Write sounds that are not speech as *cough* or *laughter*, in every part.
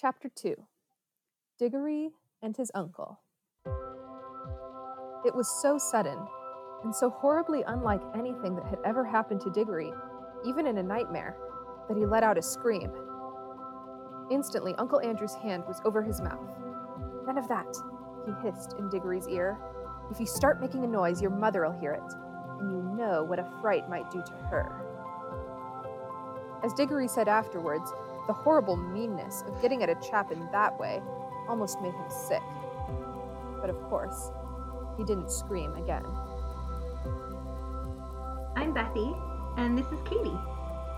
Chapter 2 Diggory and his uncle. It was so sudden, and so horribly unlike anything that had ever happened to Diggory, even in a nightmare, that he let out a scream. Instantly, Uncle Andrew's hand was over his mouth. None of that, he hissed in Diggory's ear. If you start making a noise, your mother'll hear it, and you know what a fright might do to her. As Diggory said afterwards, the horrible meanness of getting at a chap in that way almost made him sick. But of course, he didn't scream again. I'm Bethy, and this is Katie.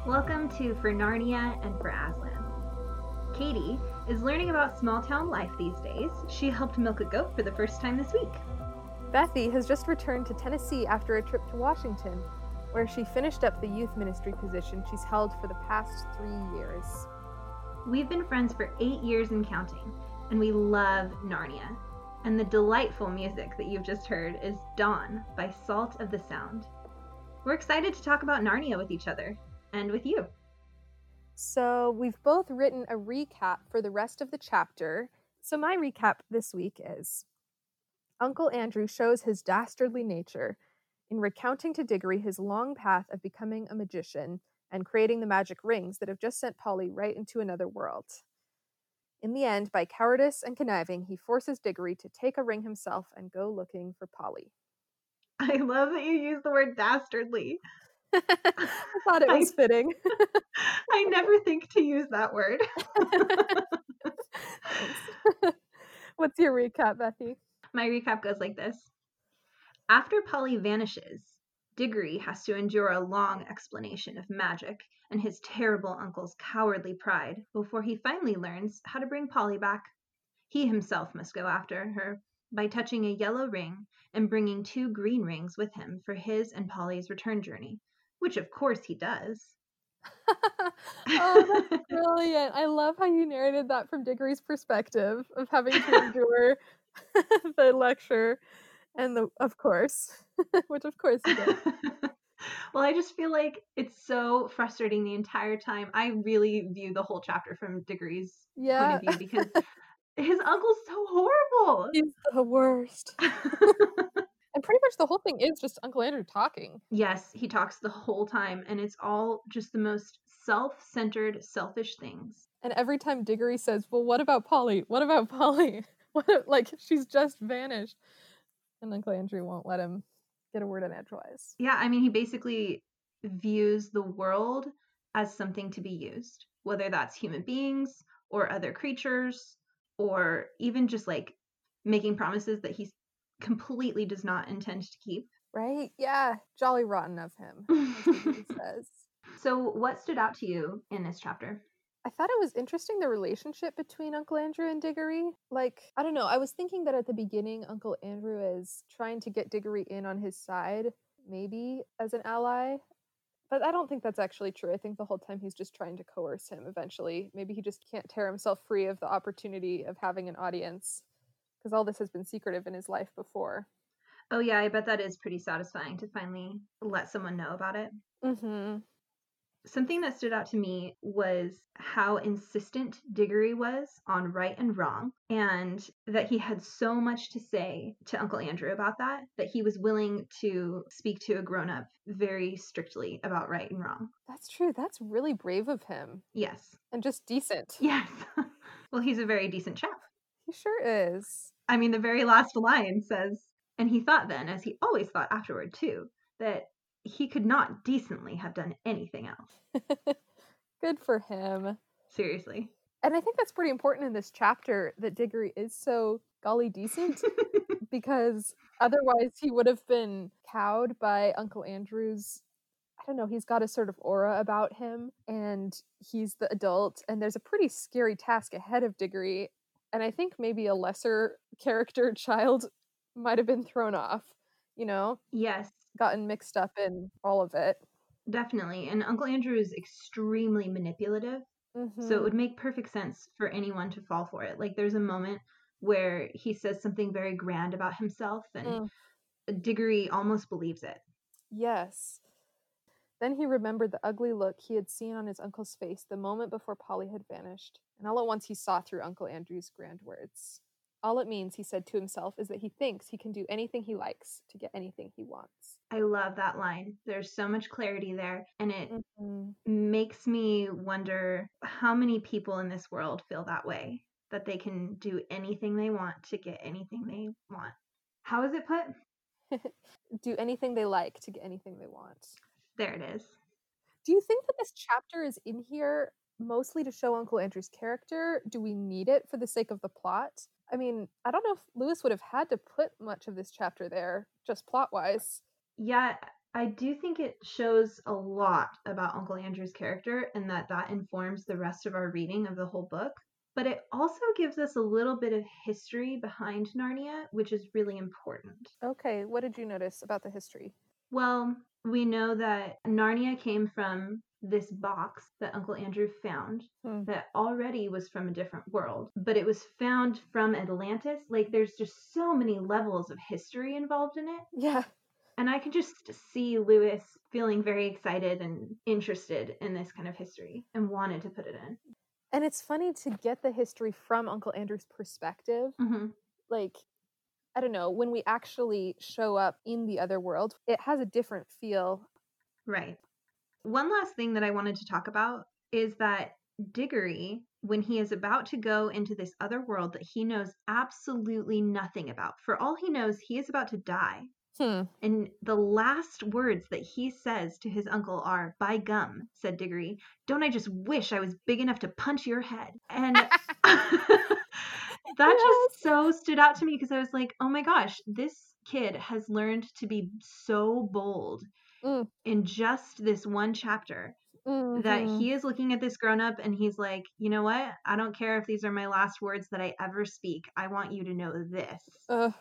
Welcome to For Narnia and for Aslan. Katie is learning about small town life these days. She helped milk a goat for the first time this week. Bethy has just returned to Tennessee after a trip to Washington, where she finished up the youth ministry position she's held for the past three years. We've been friends for eight years and counting, and we love Narnia. And the delightful music that you've just heard is Dawn by Salt of the Sound. We're excited to talk about Narnia with each other and with you. So, we've both written a recap for the rest of the chapter. So, my recap this week is Uncle Andrew shows his dastardly nature in recounting to Diggory his long path of becoming a magician and creating the magic rings that have just sent Polly right into another world. In the end, by cowardice and conniving, he forces Diggory to take a ring himself and go looking for Polly. *laughs* I love that you use the word dastardly. *laughs* I thought *laughs* it was I- fitting. I never think to use that word. Thanks. What's your recap, Bethy? My recap goes like this After Polly vanishes, Diggory has to endure a long explanation of magic and his terrible uncle's cowardly pride before he finally learns how to bring Polly back. He himself must go after her by touching a yellow ring and bringing two green rings with him for his and Polly's return journey, which of course he does. *laughs* oh, that's brilliant. I love how you narrated that from Diggory's perspective of having to endure *laughs* the lecture and the of course, *laughs* which of course he did. *laughs* well, I just feel like it's so frustrating the entire time. I really view the whole chapter from Diggory's Yeah. point of view *laughs* because his uncle's so horrible. He's the worst. And pretty much the whole thing is just Uncle Andrew talking. yes, he talks the whole time, and it's all just the most self centered, selfish things. And every time Diggory says, Well, what about Polly? What about Polly? What like she's just vanished. And Uncle Andrew won't let him get a word in edgewise. Yeah, I mean, he basically views the world as something to be used, whether that's human beings or other creatures, or even just like making promises that he completely does not intend to keep. Right? Yeah. Jolly rotten of him. *laughs* Says. So, what stood out to you in this chapter? I thought it was interesting the relationship between Uncle Andrew and Diggory. Like, I don't know, I was thinking that at the beginning, Uncle Andrew is trying to get Diggory in on his side, maybe as an ally. But I don't think that's actually true. I think the whole time he's just trying to coerce him eventually. Maybe he just can't tear himself free of the opportunity of having an audience because all this has been secretive in his life before. Oh, yeah, I bet that is pretty satisfying to finally let someone know about it. Mm-hmm. Something that stood out to me was how insistent Diggory was on right and wrong, and that he had so much to say to Uncle Andrew about that, that he was willing to speak to a grown up very strictly about right and wrong. That's true. That's really brave of him Yes. and just decent. Yes. *laughs* well, he's a very decent chap. He sure is. I mean, the very last line says, and he thought then, as he always thought afterward too, that he could not decently have done anything else. *laughs* Good for him. Seriously. And I think that's pretty important in this chapter that Diggory is so golly decent *laughs* because otherwise he would have been cowed by Uncle Andrew's. I don't know, he's got a sort of aura about him and he's the adult, and there's a pretty scary task ahead of Diggory. And I think maybe a lesser character *laughs* child might have been thrown off, you know, yes, gotten mixed up in all of it. definitely. And Uncle Andrew is extremely manipulative. So it Mhm. would make perfect sense for anyone to fall for it. Like there's a moment where he says something very grand about himself and Mm. Diggory almost believes it. Yes. Then he remembered the ugly look he had seen on his uncle's face the moment before Polly had vanished, and all at once he saw through Uncle Andrew's grand words. All it means, he said to himself, is that he thinks he can do anything he likes to get anything he wants. I love that line. There's so much clarity there, and it Mhm. makes me wonder how many people in this world feel that way that they can do anything they want to get anything they want. How is it put? *laughs* do anything they like to get anything they want. There it is. Do you think that this chapter is in here mostly to show Uncle Andrew's character? Do we need it for the sake of the plot? I mean, I don't know if Lewis would have had to put much of this chapter there, just plot wise. Yeah, I do think it shows a lot about Uncle Andrew's character and that that informs the rest of our reading of the whole book. But it also gives us a little bit of history behind Narnia, which is really important. Okay, what did you notice about the history? Well, we know that Narnia came from this box that Uncle Andrew found Hmm. that already was from a different world, but it was found from Atlantis. Like, there's just so many levels of history involved in it. Yeah. And I can just see Lewis feeling very excited and interested in this kind of history and wanted to put it in. And it's funny to get the history from Uncle Andrew's perspective. hmm Like, I don't know, when we actually show up in the other world, it has a different feel. Right. One last thing that I wanted to talk about is that Diggory, when he is about to go into this other world that he knows absolutely nothing about, for all he knows, he is about to die. Hmm. And the last words that he says to his uncle are, By gum, said Diggory, don't I just wish I was big enough to punch your head? And *laughs* that *laughs* just so stood out to me because I was like, oh my gosh, this kid has learned to be so bold Mm. in just this one chapter that Mhm. he is looking at this grown up and he's like, you know what? I don't care if these are my last words that I ever speak. I want you to know this. Uh,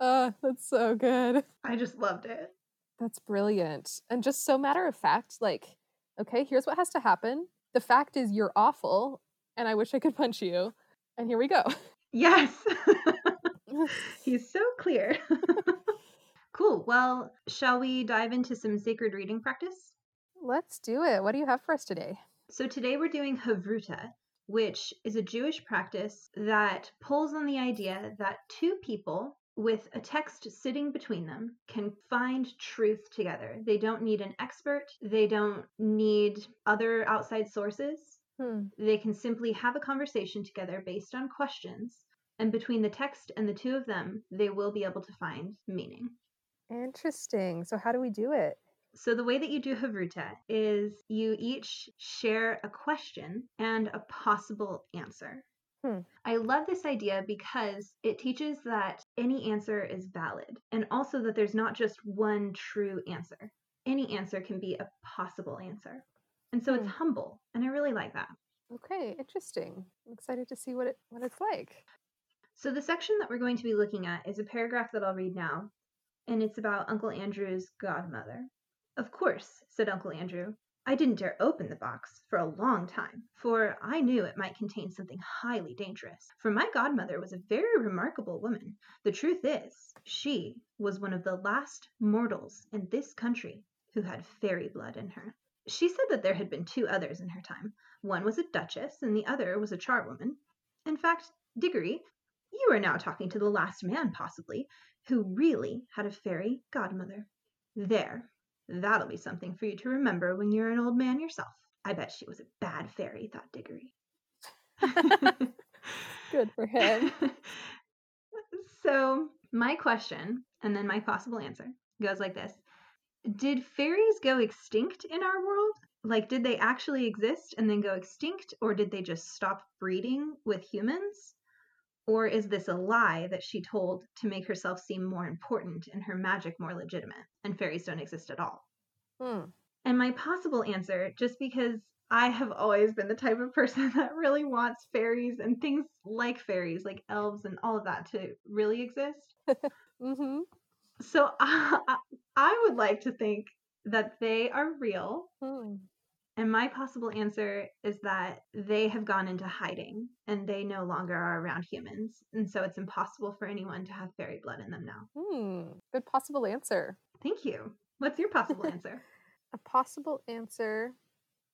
uh, that's so good. I just loved it. That's brilliant. And just so matter of fact, like, okay, here's what has to happen. The fact is, you're awful, and I wish I could punch you. And here we go. Yes. *laughs* *laughs* He's so clear. *laughs* cool. Well, shall we dive into some sacred reading practice? Let's do it. What do you have for us today? So today we're doing Havruta, which is a Jewish practice that pulls on the idea that two people with a text sitting between them can find truth together. They don't need an expert, they don't need other outside sources. Hmm. They can simply have a conversation together based on questions, and between the text and the two of them, they will be able to find meaning. Interesting. So, how do we do it? So the way that you do Havruta is you each share a question and a possible answer. Hmm. I love this idea because it teaches that any answer is valid and also that there's not just one true answer. Any answer can be a possible answer. And so it's Hmm. humble, and I really like that. Okay, interesting. I'm excited to see what it what it's like. So the section that we're going to be looking at is a paragraph that I'll read now, and it's about Uncle Andrew's godmother. Of course, said Uncle Andrew. I didn't dare open the box for a long time, for I knew it might contain something highly dangerous. For my godmother was a very remarkable woman. The truth is, she was one of the last mortals in this country who had fairy blood in her. She said that there had been two others in her time. One was a duchess, and the other was a charwoman. In fact, Diggory, you are now talking to the last man, possibly, who really had a fairy godmother. There, that'll be something for you to remember when you're an old man yourself. I bet she was a bad fairy, thought Diggory. *laughs* Good for him. *laughs* so, my question, and then my possible answer, goes like this Did fairies go extinct in our world? Like, did they actually exist and then go extinct, or did they just stop breeding with humans? Or is this a lie that she told to make herself seem more important and her magic more legitimate, and fairies don't exist at all? Hmm. And my possible answer, just because I have always been the type of person *laughs* that really wants fairies and things like fairies, like elves and all of that, to really exist. *laughs* Mm-hmm. So *laughs* I, I would like to think that they are real. Hmm. And my possible answer is that they have gone into hiding and they no longer are around humans. And so it's impossible for anyone to have fairy blood in them now. Hmm. Good possible answer. Thank you. What's your possible *laughs* answer? A possible answer.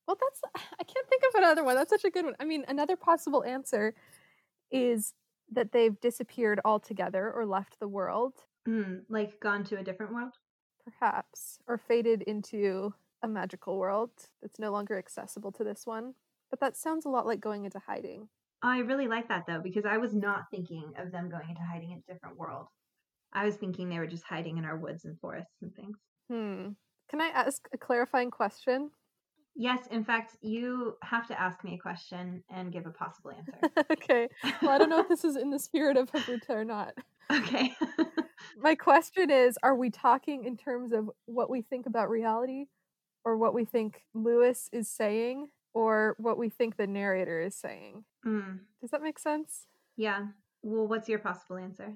Well, that's I can't think of another one. That's such a good one. I mean, another possible answer is that they've disappeared altogether or left the world, Mm, like gone to a different world? perhaps, or faded into a magical world that's no longer accessible to this one. But that sounds a lot like going into hiding. I really like that though, because I was not thinking of them going into hiding in a different world. I was thinking they were just hiding in our woods and forests and things. Hmm. Can I ask a clarifying question? Yes, in fact, you have to ask me a question and give a possible answer. *laughs* okay. Well, I don't know if this is in the spirit of Havruta or not. *laughs* okay. My question is Are we talking in terms of what we think about reality, or what we think Lewis is saying, or what we think the narrator is saying? Mm, Does that make sense? yeah. Well, what's your possible answer?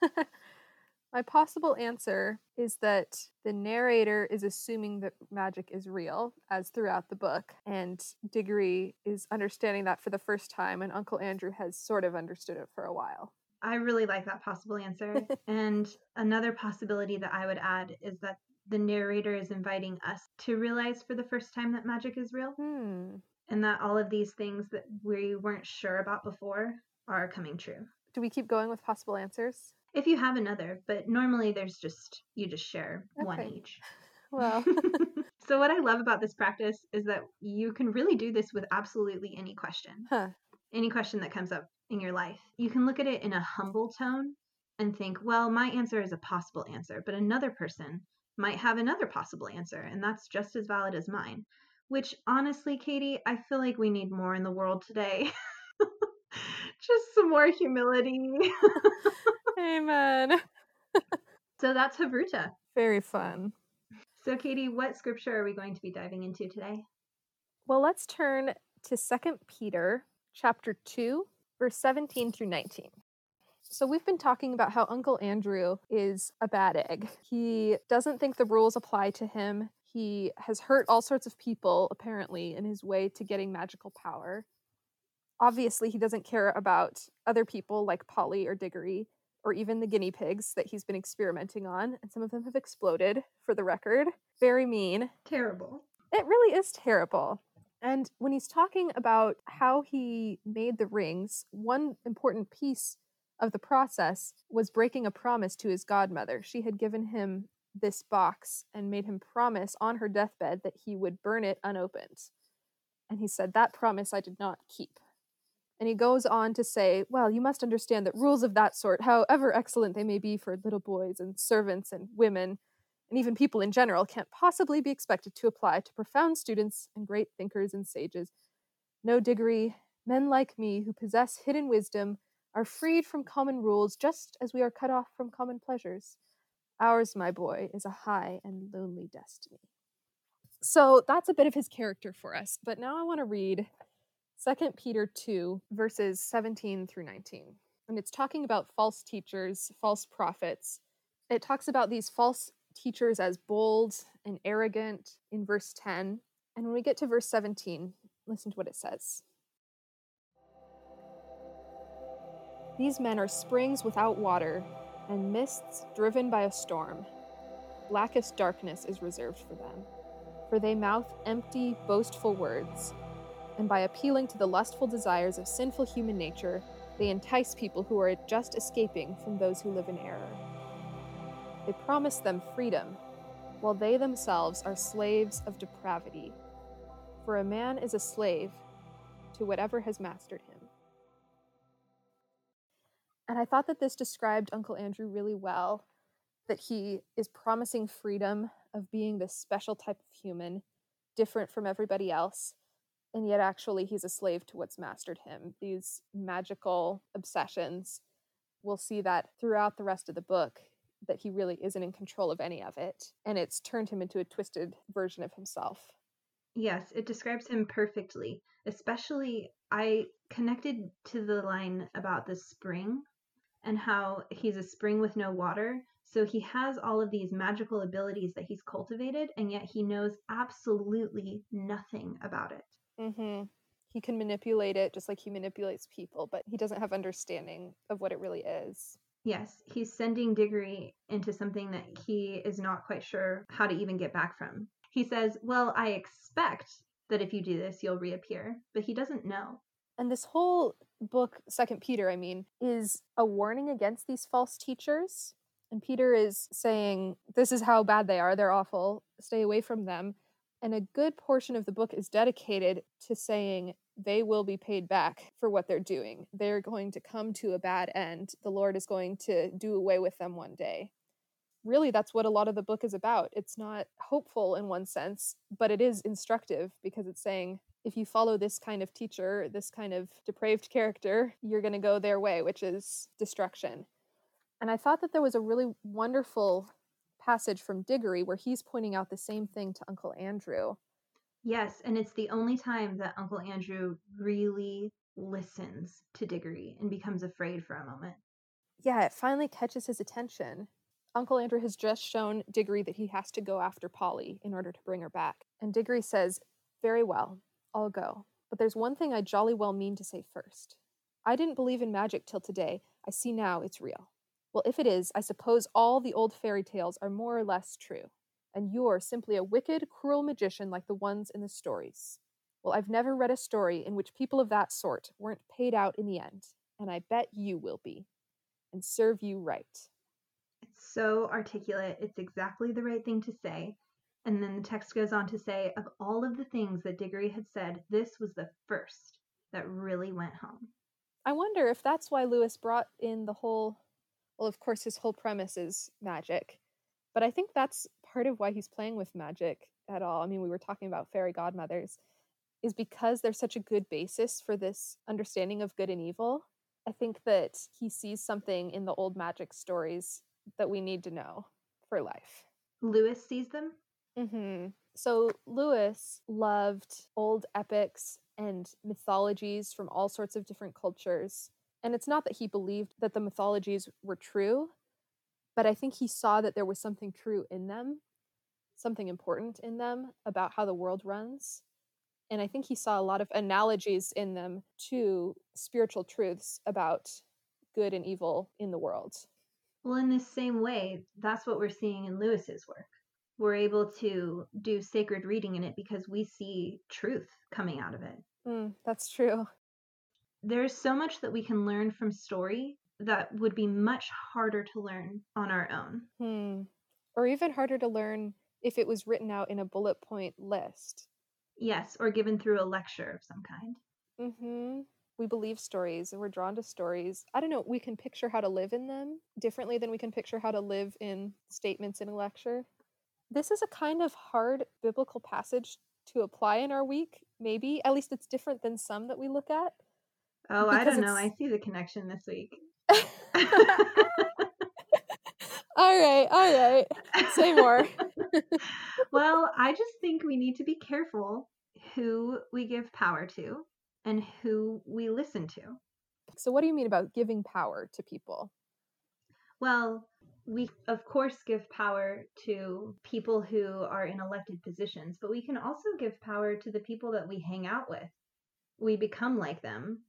*laughs* My possible answer is that the narrator is assuming that magic is real, as throughout the book, and Diggory is understanding that for the first time, and Uncle Andrew has sort of understood it for a while. I really like that possible answer. *laughs* and another possibility that I would add is that the narrator is inviting us to realize for the first time that magic is real Hmm. and that all of these things that we weren't sure about before are coming true. Do we keep going with possible answers? If you have another, but normally there's just, you just share one each. *laughs* Well, *laughs* so, what I love about this practice is that you can really do this with absolutely any question. huh. any question that comes up in your life. You can look at it in a humble tone and think, well, my answer is a possible answer, but another person might have another possible answer, and that's just as valid as mine. Which, honestly, Katie, I feel like we need more in the world today. *laughs* just some more humility. *laughs* Amen. so, that's Havruta. Very fun. So, Katie, what scripture are we going to be diving into today? Well, let's turn to Second Peter chapter 2, verse 17 through 19. So, we've been talking about how Uncle Andrew is a bad egg. He doesn't think the rules apply to him. He has hurt all sorts of people, apparently, in his way to getting magical power. Obviously, he doesn't care about other people like Polly or Diggory, or even the guinea pigs that he's been experimenting on, and some of them have exploded, for the record. Very mean. Terrible. It really is terrible. And when he's talking about how he made the rings, one important piece of the process was breaking a promise to his godmother. She had given him this box and made him promise on her deathbed that he would burn it unopened. And he said, That promise I did not keep. And he goes on to say, Well, you must understand that rules of that sort, however excellent they may be for little boys and servants and women, and even people in general, can't possibly be expected to apply to profound students and great thinkers and sages. No Diggory, men like me who possess hidden wisdom are freed from common rules just as we are cut off from common pleasures. Ours, my boy, is a high and lonely destiny. So that's a bit of his character for us. But now I want to read 2 Peter 2, verses 17 through 19. And it's talking about false teachers, false prophets. It talks about these false teachers as bold and arrogant in verse 10. And when we get to verse 17, listen to what it says. These men are springs without water and mists driven by a storm. Blackest darkness is reserved for them, for they mouth empty, boastful words, and by appealing to the lustful desires of sinful human nature, they entice people who are just escaping from those who live in error. They promise them freedom, while they themselves are slaves of depravity. For a man is a slave to whatever has mastered him. And I thought that this described Uncle Andrew really well that he is promising freedom of being this special type of human, different from everybody else, and yet actually he's a slave to what's mastered him. These magical obsessions. We'll see that throughout the rest of the book that he really isn't in control of any of it, and it's turned him into a twisted version of himself. Yes, it describes him perfectly. Especially, I connected to the line about the spring and how he's a spring with no water. So he has all of these magical abilities that he's cultivated, and yet he knows absolutely nothing about it. Mm-hmm. He can manipulate it just like he manipulates people, but he doesn't have understanding of what it really is. Yes, he's sending Diggory into something that he is not quite sure how to even get back from. He says, Well, I expect that if you do this, you'll reappear, but he doesn't know. And this whole book, Second Peter, I mean, is a warning against these false teachers. And Peter is saying, This is how bad they are. They're awful. Stay away from them. And a good portion of the book is dedicated to saying they will be paid back for what they're doing. They're going to come to a bad end. The Lord is going to do away with them one day. Really, that's what a lot of the book is about. It's not hopeful in one sense, but it is instructive because it's saying if you follow this kind of teacher, this kind of depraved character, you're going to go their way, which is destruction. And I thought that there was a really wonderful passage from Diggory where he's pointing out the same thing to Uncle Andrew. Yes, and it's the only time that Uncle Andrew really listens to Diggory and becomes afraid for a moment. Yeah, it finally catches his attention. Uncle Andrew has just shown Diggory that he has to go after Polly in order to bring her back. And Diggory says, Very well, I'll go. But there's one thing I jolly well mean to say first. I didn't believe in magic till today. I see now it's real. Well, if it is, I suppose all the old fairy tales are more or less true, and you're simply a wicked, cruel magician like the ones in the stories. Well, I've never read a story in which people of that sort weren't paid out in the end, and I bet you will be, and serve you right. It's so articulate. It's exactly the right thing to say. And then the text goes on to say, of all of the things that Diggory had said, this was the first that really went home. I wonder if that's why Lewis brought in the whole well, of course, his whole premise is magic, but I think that's part of why he's playing with magic at all. I mean, we were talking about fairy godmothers, is because there's such a good basis for this understanding of good and evil. I think that he sees something in the old magic stories that we need to know for life. Lewis sees them? Mm-hmm. So Lewis loved old epics and mythologies from all sorts of different cultures. And it's not that he believed that the mythologies were true, but I think he saw that there was something true in them, something important in them about how the world runs. And I think he saw a lot of analogies in them to spiritual truths about good and evil in the world. Well, in this same way, that's what we're seeing in Lewis's work. We're able to do sacred reading in it because we see truth coming out of it. Mm, that's true there's so much that we can learn from story that would be much harder to learn on our own. Hmm. Or even harder to learn if it was written out in a bullet point list. Yes, or given through a lecture of some kind. Mm-hmm. We believe stories and we're drawn to stories. I don't know, we can picture how to live in them differently than we can picture how to live in statements in a lecture. This is a kind of hard biblical passage to apply in our week, maybe. At least it's different than some that we look at. Oh, I don't know. I see the connection this week. *laughs* all right, all right. Say more. *laughs* well, I just think we need to be careful who we give power to and who we listen to. So, what do you mean about giving power to people? Well, we of course give power to people who are in elected positions, but we can also give power to the people that we hang out with. We become like them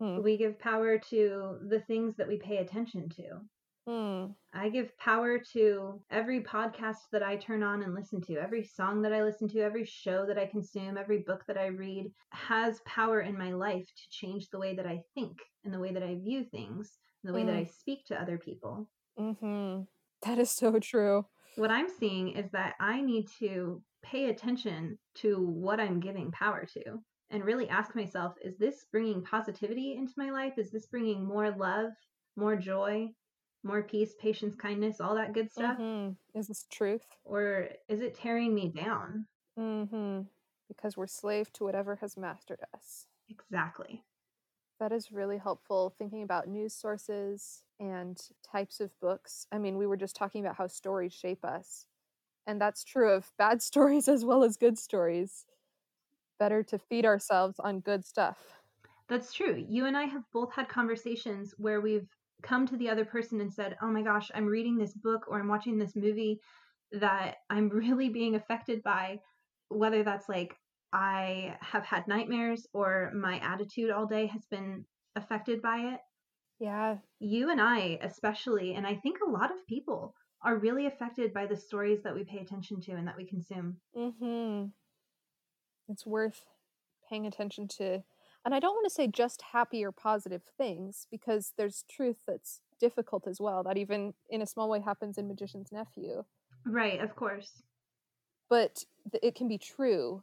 Hmm. We give power to the things that we pay attention to. Hmm. I give power to every podcast that I turn on and listen to, every song that I listen to, every show that I consume, every book that I read has power in my life to change the way that I think and the way that I view things and the way that I hmm. speak to other people. Mm-hmm. That is so true. What I'm seeing is that I need to pay attention to what I'm giving power to and really ask myself is this bringing positivity into my life? Is this bringing more love, more joy, more peace, patience, kindness, all that good stuff? Mm-hmm. Is this truth? Or is it tearing me down? Mm-hmm. Because we're slave to whatever has mastered us. Exactly. That is really helpful thinking about news sources and types of books. I mean, we were just talking about how stories shape us. And that's true of *laughs* bad stories as well as good stories better to feed ourselves on good stuff. That's true. You and I have both had conversations where we've come to the other person and said, Oh my gosh, I'm reading this book or I'm watching this movie that I'm *laughs* really being affected by, whether that's like I have had nightmares or my attitude all day has been affected by it. Yeah. You and I, especially, and I think a lot of people are really affected by the stories that we pay attention to and that we consume. Mm-hmm. It's worth paying attention to. And I don't want to say just happy or positive things because there's truth that's difficult as well, that even in a small way happens in Magician's Nephew. Right, of course. But it can be true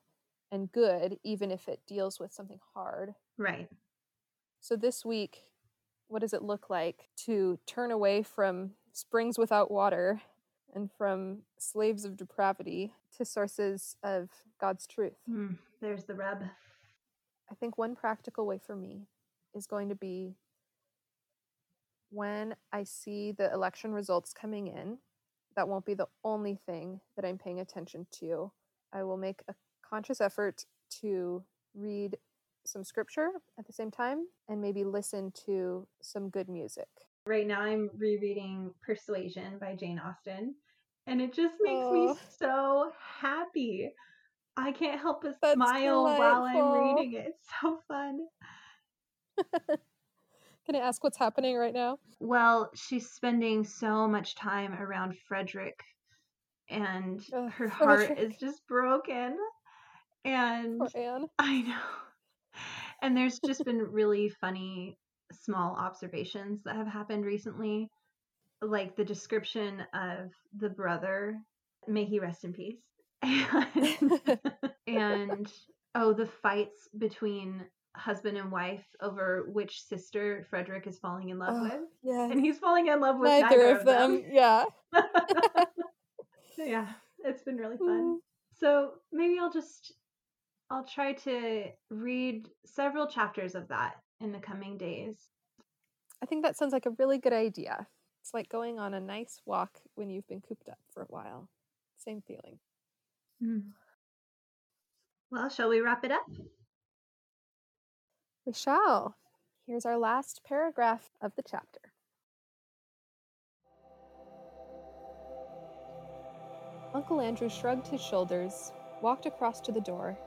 and good even if it deals with something hard. Right. So this week, what does it look like to turn away from springs without water and from slaves of depravity to sources of God's truth? Mm, there's the rub. I think one practical way for me is going to be when I see the election results coming in, that won't be the only thing that I'm paying attention to. I will make a conscious effort to read some scripture at the same time and maybe listen to some good music. Right now, I'm rereading Persuasion by Jane Austen, and it just makes Oh. me so happy. I can't help but That's smile while I'm reading it. It's so fun. *laughs* Can I ask what's happening right now? Well, she's spending so much time around Frederick, and Ugh, her heart is just broken. And I know. And there's just been really funny small observations that have happened recently, like the description of the brother, may he rest in peace. *laughs* And, *laughs* and oh, the fights between husband and wife over which sister Frederick is falling in love Oh, with. yeah. And he's falling in love with Neither, of them. Yeah. *laughs* yeah, it's been really Mm. fun. So maybe I'll just I'll try to read several chapters of that in the coming days. I think that sounds like a really good idea. It's like going on a nice walk when you've been cooped up for a while. Same feeling. Hmm. Well, shall we wrap it up? We shall. Here's our last paragraph of the chapter. Uncle Andrew shrugged his shoulders, walked across to the door,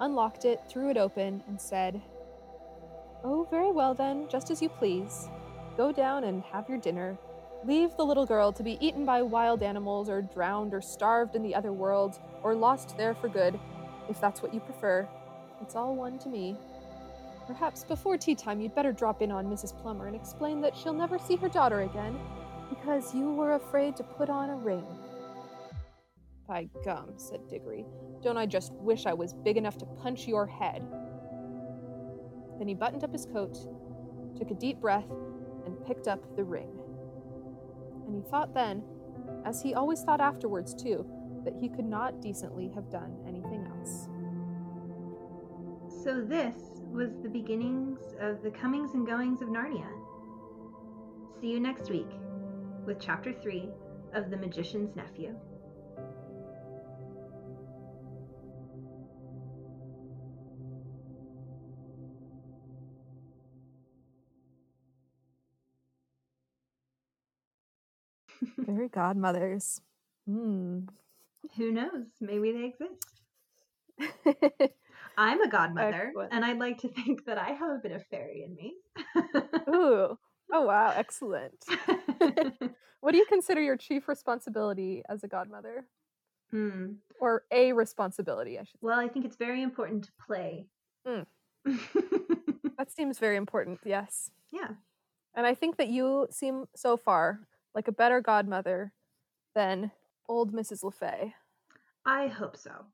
unlocked it, threw it open, and said, Oh, very well then, just as you please. Go down and have your dinner. Leave the little girl to be eaten by wild animals, or drowned, or starved in the other world, or lost there for good, if that's what you prefer. It's all one to me. Perhaps before tea time you'd better drop in on Mrs. Plummer and explain that she'll never see her daughter again because you were afraid to put on a ring. By gum, said Diggory, don't I just wish I was big enough to punch your head? Then he buttoned up his coat, took a deep breath, and picked up the ring. And he thought then, as he always thought afterwards too, that he could not decently have done anything else. So this was the beginnings of the comings and goings of Narnia. See you next week with chapter 3 of The Magician's Nephew. Fairy godmothers. Hmm. Who knows? Maybe they exist. *laughs* I'm a godmother, Excellent. and I'd like to think that I have a bit of fairy in me. *laughs* Ooh. Oh wow, excellent. *laughs* What do you consider your chief responsibility as a godmother? Hmm. Or a responsibility, I should say. Well, I think it's very important to play. Mm. That seems very important, yes. yeah. And I think that you seem so far like a better godmother than old Mrs. LeFay. I hope so.